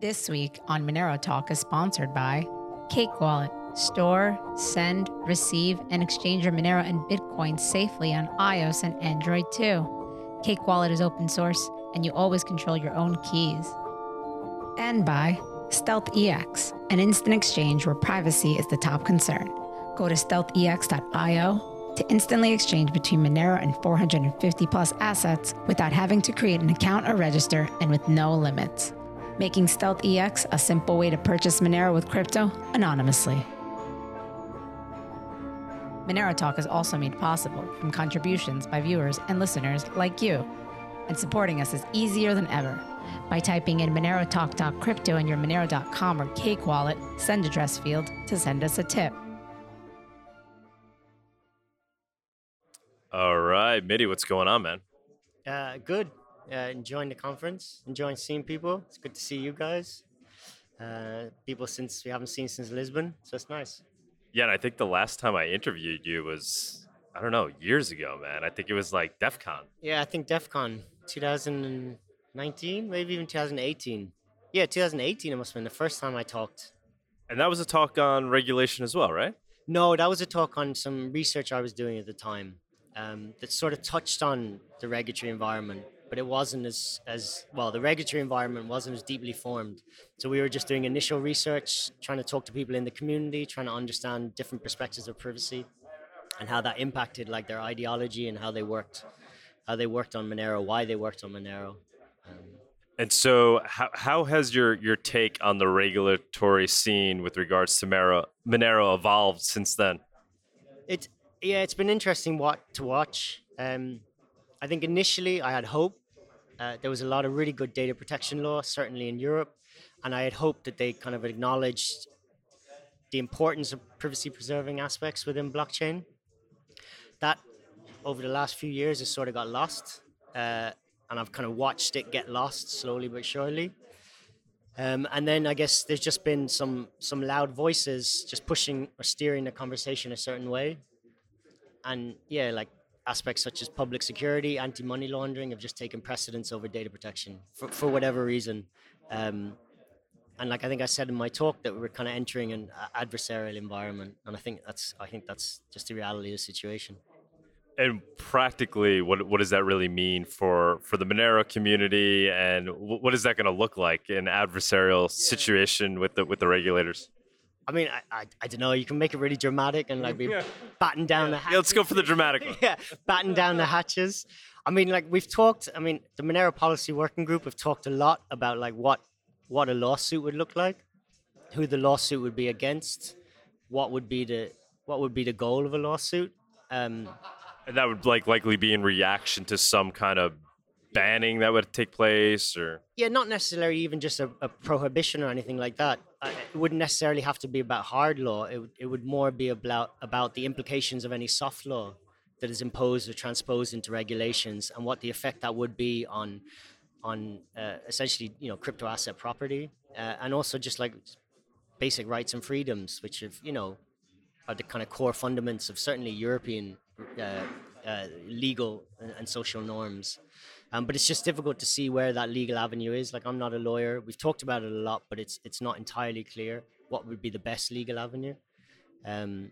This week on Monero Talk is sponsored by Cake Wallet. Store, send, receive, and exchange your Monero and Bitcoin safely on iOS and Android too. Cake Wallet is open source, and you always control your own keys. And by StealthEX, an instant exchange where privacy is the top concern. Go to stealthex.io to instantly exchange between Monero and 450 plus assets without having to create an account or register and with no limits. Making StealthEX a simple way to purchase Monero with crypto anonymously. Monero Talk is also made possible from contributions by viewers and listeners like you. And supporting us is easier than ever. By typing in Monero Talk Talk Crypto in your Monero.com or Cake Wallet send address field to send us a tip. All right, Midi, what's going on, man? Uh, good. Uh, enjoying the conference. Enjoying seeing people. It's good to see you guys. Uh, people since we haven't seen since Lisbon, so it's nice. Yeah, and I think the last time I interviewed you was I don't know years ago, man. I think it was like DEF CON. Yeah, I think DEF CON 2019, maybe even 2018. Yeah, 2018. It must have been the first time I talked. And that was a talk on regulation as well, right? No, that was a talk on some research I was doing at the time um, that sort of touched on the regulatory environment, but it wasn't as as well. The regulatory environment wasn't as deeply formed, so we were just doing initial research, trying to talk to people in the community, trying to understand different perspectives of privacy, and how that impacted like their ideology and how they worked, how they worked on Monero, why they worked on Monero. Um, And so, how, how has your, your take on the regulatory scene with regards to Monero, Monero evolved since then? It yeah, it's been interesting what to watch. Um, I think initially I had hope. Uh, there was a lot of really good data protection law, certainly in Europe, and I had hoped that they kind of acknowledged the importance of privacy preserving aspects within blockchain. That over the last few years has sort of got lost, uh, and I've kind of watched it get lost slowly but surely. Um, and then I guess there's just been some some loud voices just pushing or steering the conversation a certain way and yeah, like aspects such as public security, anti-money laundering have just taken precedence over data protection for, for whatever reason. Um, and like I think I said in my talk that we're kind of entering an adversarial environment, and I think that's I think that's just the reality of the situation. And practically, what, what does that really mean for, for the Monero community? And what is that going to look like in adversarial situation with the, with the regulators? I mean, I, I, I don't know. You can make it really dramatic and like be batten down the hatches. Yeah, let's go for the dramatic one. yeah, batten down the hatches. I mean, like we've talked. I mean, the Monero Policy Working Group have talked a lot about like what what a lawsuit would look like, who the lawsuit would be against, what would be the what would be the goal of a lawsuit. Um, And that would like likely be in reaction to some kind of banning that would take place or yeah, not necessarily even just a, a prohibition or anything like that. Uh, It wouldn't necessarily have to be about hard law. It, would- it would more be about about the implications of any soft law that is imposed or transposed into regulations and what the effect that would be on on uh, essentially you know crypto asset property uh, and also just like basic rights and freedoms, which have you know are the kind of core fundaments of certainly European uh, uh, legal and, and social norms. Um, but it's just difficult to see where that legal avenue is. Like I'm not a lawyer. We've talked about it a lot, but it's it's not entirely clear what would be the best legal avenue. Um,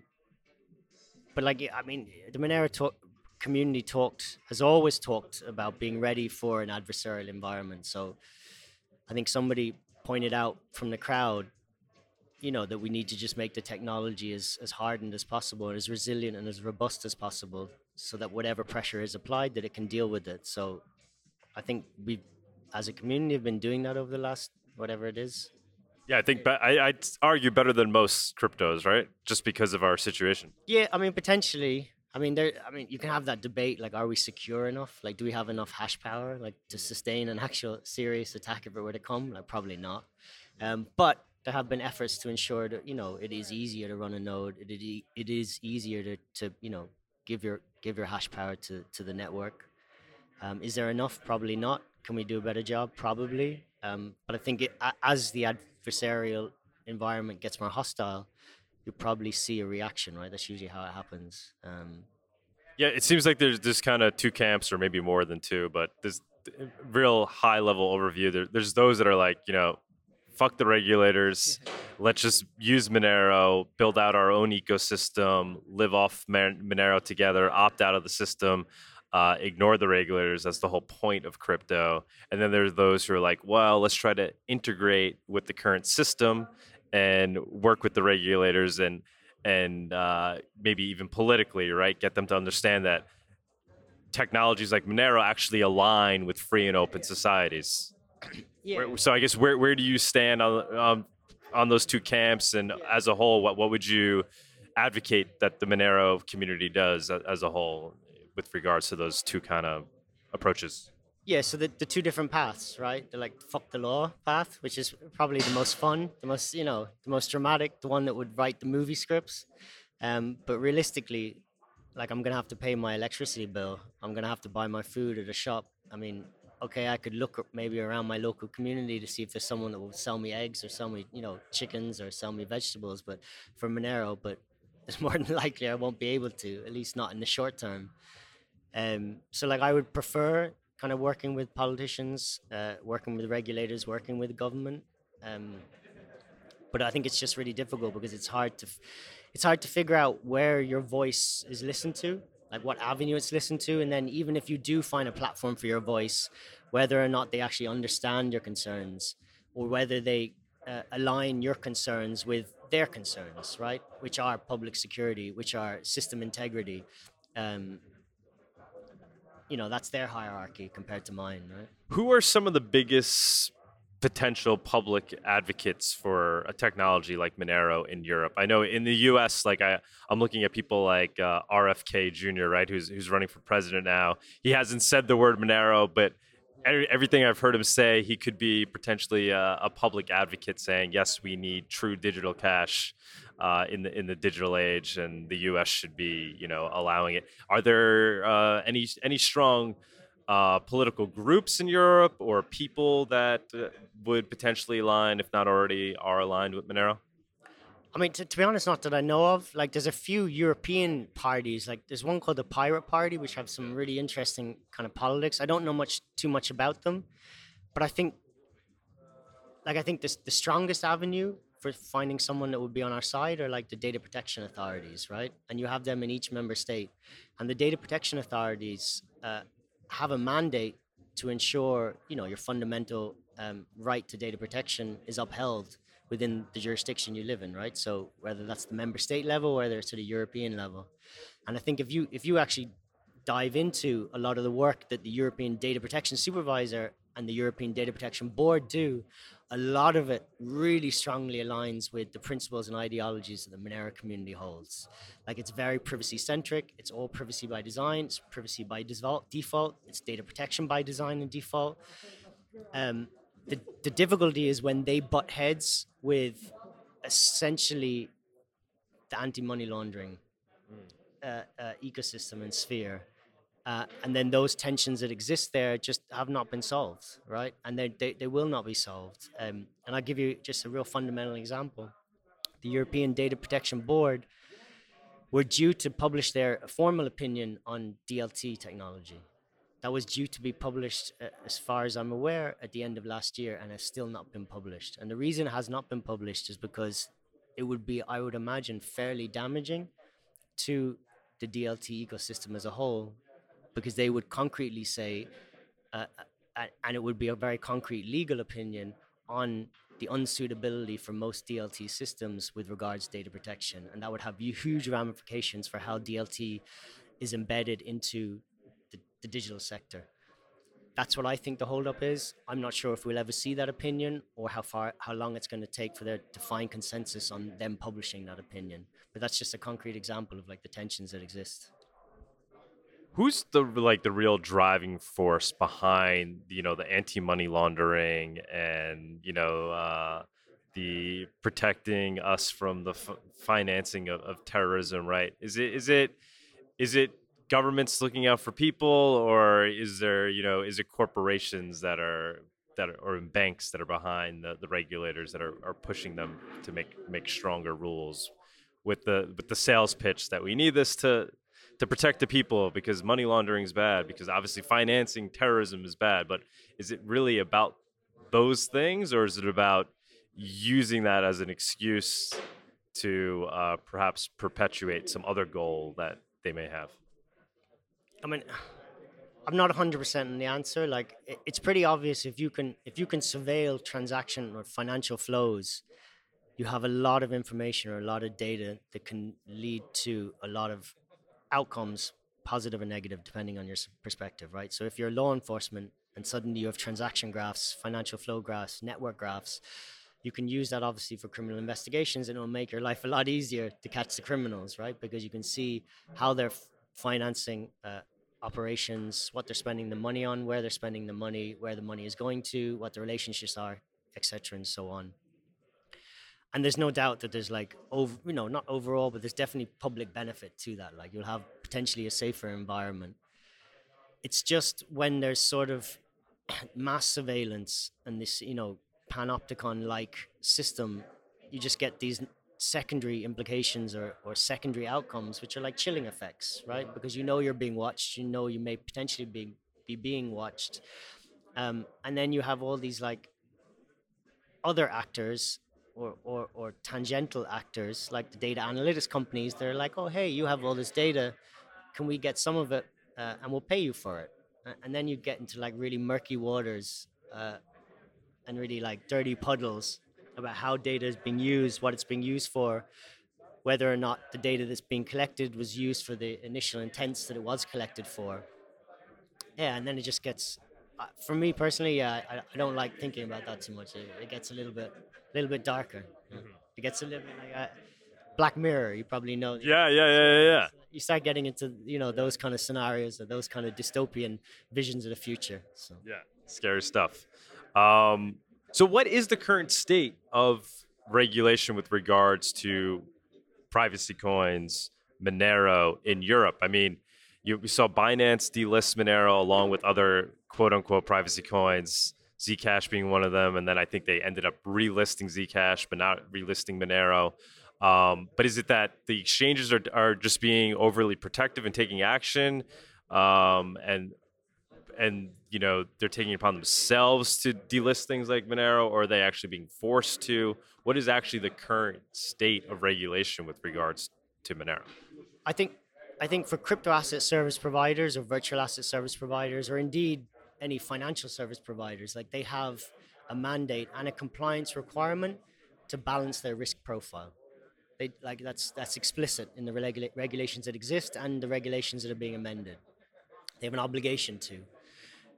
but like I mean, the Monero talk, community talked has always talked about being ready for an adversarial environment. So I think somebody pointed out from the crowd, you know, that we need to just make the technology as, as hardened as possible as resilient and as robust as possible so that whatever pressure is applied that it can deal with it. So I think we as a community have been doing that over the last whatever it is. yeah i think be- I, i'd argue better than most cryptos right just because of our situation Yeah, I mean potentially. I mean there I mean you can have that debate like are we secure enough? Like do we have enough hash power like to sustain an actual serious attack if it were to come? Like probably not. Um, but there have been efforts to ensure that you know it is easier to run a node. It it, it is easier to, to you know give your give your hash power to, to the network. Um, is there enough? Probably not. Can we do a better job? Probably. Um, but I think it, as the adversarial environment gets more hostile, you probably see a reaction, right? That's usually how it happens. Um, yeah it seems like there's this kind of two camps or maybe more than two but this real high level overview there, there's those that are like you know fuck the regulators. Let's just use Monero, build out our own ecosystem, live off Monero together, opt out of the system, uh, ignore the regulators. That's the whole point of crypto. And then there's those who are like, well, let's try to integrate with the current system and work with the regulators and and uh, maybe even politically, right? Get them to understand that technologies like Monero actually align with free and open societies. Yeah. Where, so I guess where where do you stand on um, on those two camps, and as a whole, what what would you advocate that the Monero community does as a whole with regards to those two kind of approaches? Yeah, so the, the two different paths, right? The like fuck the law path, which is probably the most fun, the most you know, the most dramatic, the one that would write the movie scripts. Um, but realistically, like I'm gonna have to pay my electricity bill. I'm gonna have to buy my food at a shop. I mean, okay, I could look maybe around my local community to see if there's someone that will sell me eggs or sell me, you know, chickens or sell me vegetables. But for Monero, but it's more than likely I won't be able to, at least not in the short term. Um, so like I would prefer kind of working with politicians, uh, working with regulators, working with government. Um, but I think it's just really difficult because it's hard to, f- it's hard to figure out where your voice is listened to, like what avenue it's listened to, and then even if you do find a platform for your voice, whether or not they actually understand your concerns, or whether they uh, align your concerns with their concerns, right? Which are public security, which are system integrity. Um, you know, that's their hierarchy compared to mine, right? Who are some of the biggest potential public advocates for a technology like Monero in Europe. I know in the U.S., like I, I'm looking at people like uh, RFK Jr., right, who's who's running for president now. He hasn't said the word Monero, but everything I've heard him say, he could be potentially a, a public advocate, saying yes, we need true digital cash uh, in the in the digital age, and the U.S. should be, you know, allowing it. Are there uh, any any strong uh, political groups in Europe or people that uh, would potentially align, if not already are aligned with Monero? I mean, to, to, be honest, not that I know of. Like, there's a few European parties. Like, there's one called the Pirate Party, which have some really interesting kind of politics. I don't know much too much about them, but I think, like, I think this the strongest avenue for finding someone that would be on our side are like the data protection authorities, right? And you have them in each member state, and the data protection authorities uh, have a mandate to ensure you know your fundamental um, right to data protection is upheld within the jurisdiction you live in, right? So whether that's the member state level, whether it's to the European level, and I think if you if you actually dive into a lot of the work that the European Data Protection Supervisor and the European Data Protection Board do, a lot of it really strongly aligns with the principles and ideologies that the Monero community holds. Like it's very privacy centric, it's all privacy by design, it's privacy by default, default it's data protection by design and default. Um, the, the difficulty is when they butt heads with essentially the anti money laundering uh, uh, ecosystem and sphere uh, and then those tensions that exist there just have not been solved, right? And they, they, they will not be solved. Um, and I'll give you just a real fundamental example. The European Data Protection Board were due to publish their formal opinion on DLT technology. That was due to be published, uh, as far as I'm aware, at the end of last year and has still not been published. And the reason it has not been published is because it would be, I would imagine, fairly damaging to the DLT ecosystem as a whole because they would concretely say, uh, uh, and it would be a very concrete legal opinion on the unsuitability for most DLT systems with regards to data protection. And that would have huge ramifications for how DLT is embedded into the, digital sector. That's what I think the holdup is. I'm not sure if we'll ever see that opinion or how far, how long it's going to take for there to find consensus on them publishing that opinion. But that's just a concrete example of like the tensions that exist who's the like the real driving force behind you know the anti-money laundering and you know uh, the protecting us from the f- financing of, of, terrorism right is it is it is it governments looking out for people or is there you know is it corporations that are that are, or banks that are behind the, the regulators that are, are pushing them to make make stronger rules with the with the sales pitch that we need this to to protect the people because money laundering is bad because obviously financing terrorism is bad but is it really about those things or is it about using that as an excuse to uh, perhaps perpetuate some other goal that they may have? I mean, I'm not 100% in the answer. Like, it's pretty obvious if you can if you can surveil transaction or financial flows, you have a lot of information or a lot of data that can lead to a lot of outcomes, positive or negative, depending on your perspective, right? So if you're law enforcement and suddenly you have transaction graphs, financial flow graphs, network graphs, you can use that obviously for criminal investigations and it'll make your life a lot easier to catch the criminals, right? Because you can see how they're financing uh, operations, what they're spending the money on, where they're spending the money, where the money is going to, what the relationships are, etc., and so on and there's no doubt that there's like over you know not overall but there's definitely public benefit to that like you'll have potentially a safer environment it's just when there's sort of mass surveillance and this you know panopticon like system you just get these secondary implications or, or secondary outcomes which are like chilling effects right? Because you know you're being watched you know you may potentially be, be being watched. Um, and then you have all these like other actors or, or, or tangential actors like the data analytics companies they're like oh hey you have all this data. Can we get some of it uh, and we'll pay you for it? And then you get into like really murky waters uh, and really like dirty puddles about how data is being used what it's being used for whether or not the data that's being collected was used for the initial intents that it was collected for yeah and then it just gets uh, for me personally uh, I, I don't like thinking about that too much it, it gets a little bit a little bit darker. Mm-hmm. It gets a little bit like a Black Mirror. You probably know. Yeah, yeah, yeah, yeah, yeah. You start getting into you know those kind of scenarios or those kind of dystopian visions of the future. So yeah, scary stuff. Um, so, what is the current state of regulation with regards to privacy coins, Monero in Europe? I mean, you, we saw Binance delist Monero along with other quote unquote privacy coins. Zcash being one of them, and then I think they ended up relisting Zcash, but not relisting Monero. Um, but is it that the exchanges are are just being overly protective and taking action, um, and and you know they're taking upon themselves to delist things like Monero, or are they actually being forced to? What is actually the current state of regulation with regards to Monero? I think I think for crypto asset service providers or virtual asset service providers, or indeed any financial service providers. Like they have a mandate and a compliance requirement to balance their risk profile. They, like that's that's explicit in the regula- regulations that exist and the regulations that are being amended. They have an obligation to.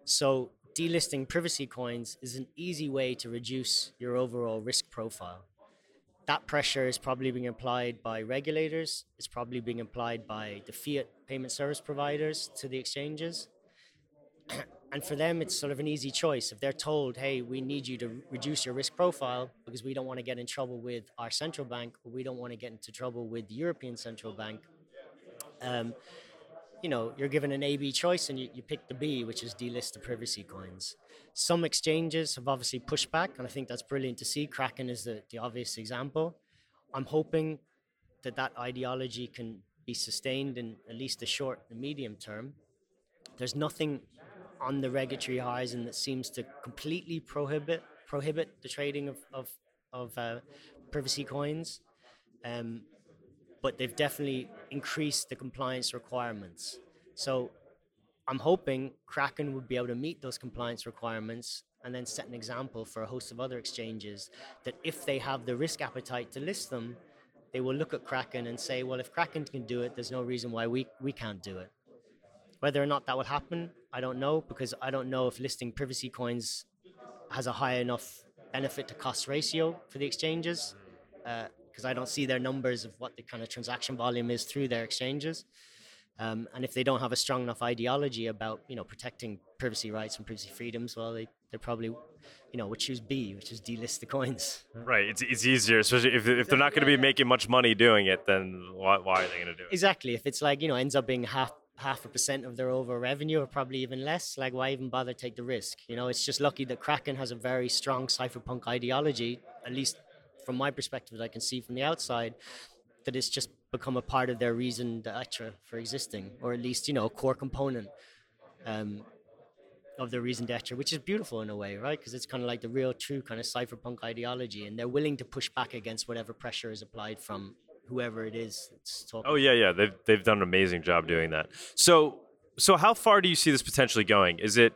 So delisting privacy coins is an easy way to reduce your overall risk profile. That pressure is probably being applied by regulators. It's probably being applied by the fiat payment service providers to the exchanges and for them it's sort of an easy choice if they're told hey we need you to reduce your risk profile because we don't want to get in trouble with our central bank or we don't want to get into trouble with the european central bank um, you know you're given an a b choice and you, you pick the b which is delist the privacy coins. Some exchanges have obviously pushed back and i think that's brilliant to see. Kraken is the, the obvious example. I'm hoping that that ideology can be sustained in at least the short and medium term. There's nothing on the regulatory horizon that seems to completely prohibit prohibit the trading of of, of uh, privacy coins, um, but they've definitely increased the compliance requirements. So I'm hoping Kraken would be able to meet those compliance requirements and then set an example for a host of other exchanges that if they have the risk appetite to list them, they will look at Kraken and say, well, if Kraken can do it, there's no reason why we, we can't do it. Whether or not that will happen, I don't know because I don't know if listing privacy coins has a high enough benefit to cost ratio for the exchanges uh, because I don't see their numbers of what the kind of transaction volume is through their exchanges. Um, and if they don't have a strong enough ideology about you know protecting privacy rights and privacy freedoms, well, they they probably you know would choose B, which is delist the coins. Right. It's it's easier, especially if if they're not going to be making much money doing it. Then why why are they going to do it? Exactly. If it's like you know ends up being half half a percent of their overall revenue or probably even less like why even bother take the risk you know it's just lucky that kraken has a very strong cypherpunk ideology at least from my perspective that i can see from the outside that it's just become a part of their reason d'etre for existing or at least you know a core component um, of their reason d'etre, which is beautiful in a way, right? Because it's kind of like the real, true kind of cypherpunk ideology, and they're willing to push back against whatever pressure is applied from whoever it is. Oh yeah, yeah. They've they've done an amazing job doing that. So so how far do you see this potentially going? Is it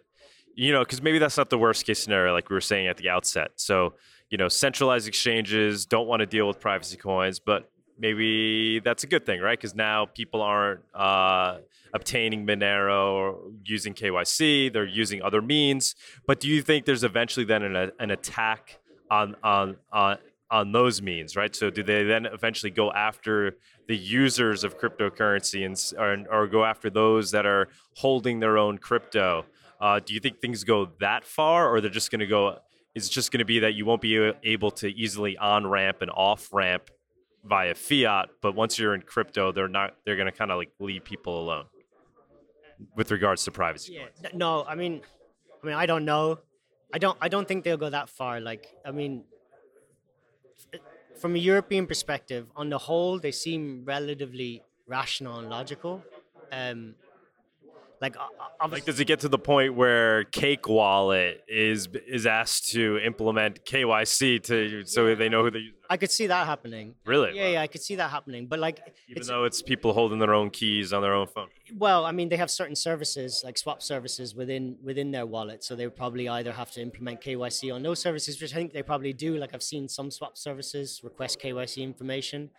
you know because maybe that's not the worst case scenario like we were saying at the outset. So you know centralized exchanges don't want to deal with privacy coins, but maybe that's a good thing, right? Because now people aren't uh, obtaining Monero or using KYC; they're using other means. But do you think there's eventually then an, an attack on on on on those means, right? So do they then eventually go after the users of cryptocurrency and or, or go after those that are holding their own crypto? Uh, do you think things go that far, or they're just going to go? It's just going to be that you won't be able to easily on ramp and off ramp via fiat, but once you're in crypto, they're not. They're going to kind of like leave people alone with regards to privacy. Yeah. No, I mean, I mean, I don't know. I don't. I don't think they'll go that far. Like, I mean, from a European perspective, on the whole, they seem relatively rational and logical. Um, like, like, does it get to the point where Cake Wallet is is asked to implement KYC to so they know who they? Are? I could see that happening. Really? Yeah, yeah, I could see that happening. But like, even though it's people holding their own keys on their own phone. Well, I mean, they have certain services like swap services within within their wallet, so they would probably either have to implement KYC on those services, which I think they probably do. Like I've seen some swap services request KYC information.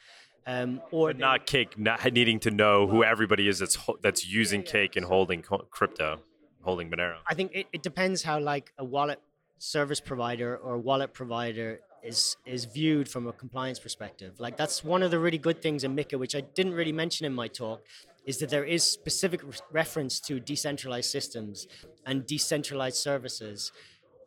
Um, or but not Cake not needing to know who everybody is that's that's using. Cake and holding crypto, holding Monero. I think it, it depends how like a wallet service provider or wallet provider is is viewed from a compliance perspective. Like that's one of the really good things in MiCA, which I didn't really mention in my talk, is that there is specific re- reference to decentralized systems and decentralized services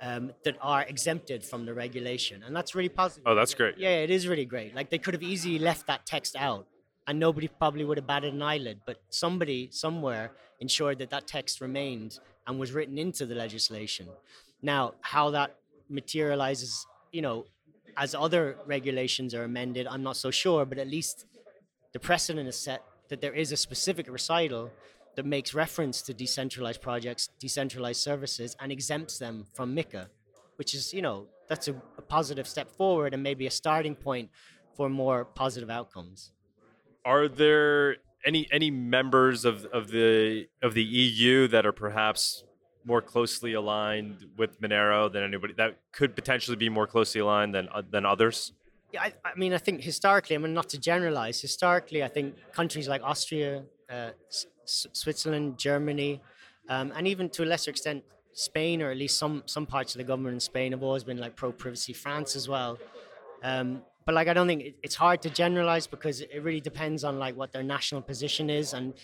um, that are exempted from the regulation, and that's really positive. Oh, that's great. Yeah, it is really great. Like they could have easily left that text out, and nobody probably would have batted an eyelid. But somebody somewhere ensured that that text remained and was written into the legislation. Now, how that materializes, you know, as other regulations are amended, I'm not so sure, but at least the precedent is set that there is a specific recital that makes reference to decentralized projects, decentralized services, and exempts them from MiCA, which is, you know, that's a, a positive step forward and maybe a starting point for more positive outcomes. Are there any any members of, of the of the EU that are perhaps more closely aligned with Monero than anybody that could potentially be more closely aligned than uh, than others? Yeah, I, I, mean, I think historically, I mean, not to generalize, historically, I think countries like Austria, uh, Switzerland, Germany, um, and even to a lesser extent Spain, or at least some some parts of the government in Spain have always been like pro privacy. France as well. Um, but like I don't think it, it's hard to generalize because it really depends on like what their national position is and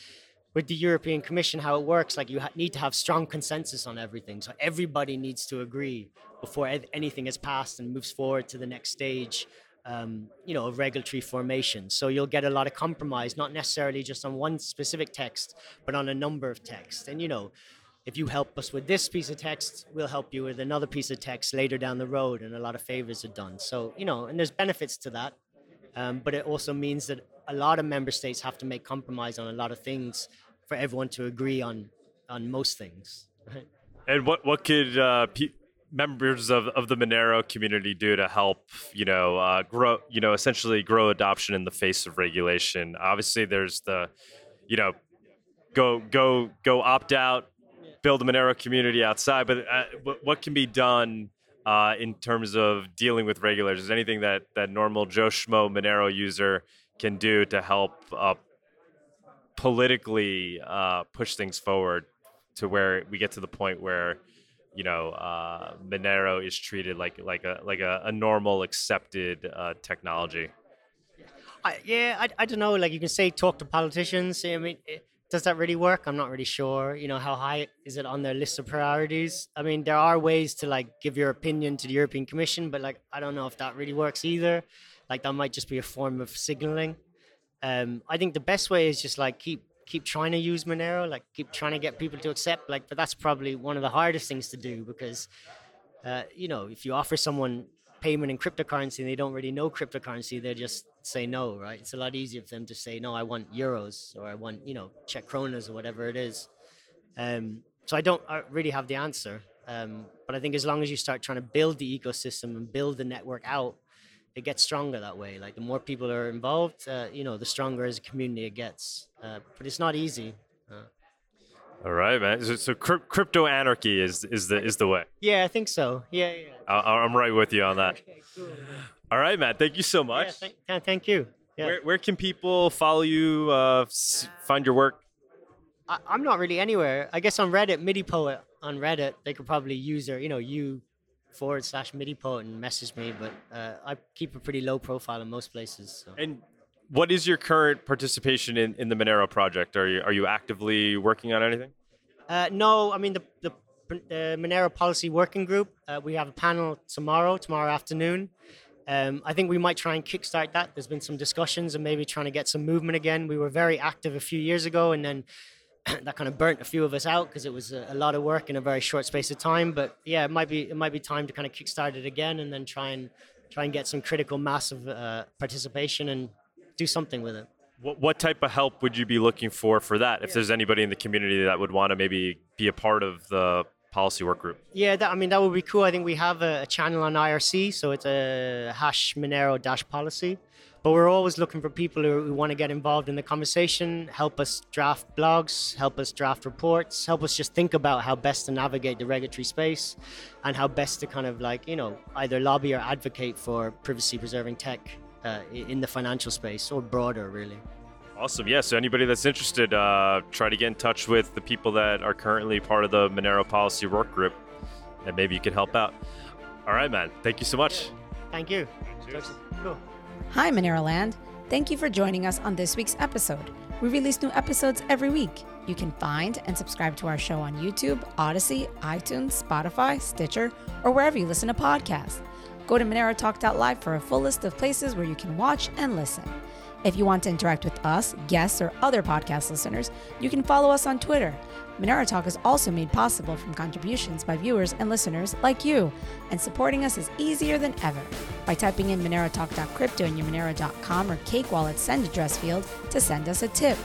with the European Commission how it works like you ha- need to have strong consensus on everything so everybody needs to agree before anything is passed and moves forward to the next stage um, you know, regulatory formation. So you'll get a lot of compromise, not necessarily just on one specific text, but on a number of texts. And you know, if you help us with this piece of text, we'll help you with another piece of text later down the road, and a lot of favors are done. So you know, and there's benefits to that, um, but it also means that a lot of member states have to make compromise on a lot of things for everyone to agree on on most things. Right? And what what could uh, pe- members of, of the Monero community do to help, you know, uh, grow, you know, essentially grow adoption in the face of regulation? Obviously, there's the, you know, go go go opt out, build a Monero community outside. But uh, what can be done uh, in terms of dealing with regulators? Is anything that that normal Joe Schmo Monero user can do to help uh, politically uh, push things forward to where we get to the point where you know uh, Monero is treated like like a like a, a normal accepted uh, technology. I, yeah, I, I don't know. Like you can say, talk to politicians. I mean, it, does that really work? I'm not really sure. You know, how high is it on their list of priorities? I mean, there are ways to like give your opinion to the European Commission, but like I don't know if that really works either. Like that might just be a form of signaling. Um, I think the best way is just like keep keep trying to use Monero, like keep trying to get people to accept. Like, but that's probably one of the hardest things to do because, uh, you know, if you offer someone payment in cryptocurrency and they don't really know cryptocurrency, they just say no, right? It's a lot easier for them to say no. I want euros or I want you know Czech kronas or whatever it is. Um, so I don't really have the answer. Um, but I think as long as you start trying to build the ecosystem and build the network out, it gets stronger that way. Like the more people are involved, uh, you know, the stronger as a community it gets. Uh, but it's not easy. Uh. All right, man. So, so crypto anarchy is is the is the way. Yeah, I think so. Yeah, yeah. I, am right with you on that. Okay, cool. All right, man. Thank you so much. Yeah, thank, thank you. Yeah. Where, where can people follow you, uh, find your work? I, am not really anywhere. I guess on Reddit, Midipoet on Reddit, they could probably use their, you know, you forward slash Midipoet and message me, but uh, I keep a pretty low profile in most places. So. And what is your current participation in, in the Monero project? Are you are you actively working on anything? Uh, no, I mean the the, the Monero policy working group. Uh, we have a panel tomorrow, tomorrow afternoon. Um, I think we might try and kickstart that. There's been some discussions and maybe trying to get some movement again. We were very active a few years ago, and then that kind of burnt a few of us out because it was a, a, lot of work in a very short space of time. But yeah, it might be it might be time to kind of kickstart it again, and then try and try and get some critical mass of uh, participation and do something with it. What, what type of help would you be looking for for that? If yeah. there's anybody in the community that would want to maybe be a part of the policy work group? Yeah, that, I mean, that would be cool. I think we have a, a channel on IRC, so it's a hash Monero dash policy. But we're always looking for people who, who want to get involved in the conversation, help us draft blogs, help us draft reports, help us just think about how best to navigate the regulatory space and how best to kind of like, you know, either lobby or advocate for privacy preserving tech uh, in the financial space or broader, really. Awesome. Yeah. So anybody that's interested, uh, try to get in touch with the people that are currently part of the Monero policy work group, and maybe you can help out. All right, man. Thank you so much. Thank you. Cool. Hi, Monero Land. Thank you for joining us on this week's episode. We release new episodes every week. You can find and subscribe to our show on YouTube, Odysee, iTunes, Spotify, Stitcher, or wherever you listen to podcasts. Go to MoneroTalk.live for a full list of places where you can watch and listen. If you want to interact with us, guests, or other podcast listeners, you can follow us on Twitter. Monero Talk is also made possible from contributions by viewers and listeners like you, and supporting us is easier than ever by typing in monerotalk.crypto in your monero.com or Cake Wallet send address field to send us a tip.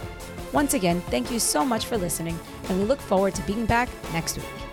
Once again, thank you so much for listening, and we look forward to being back next week.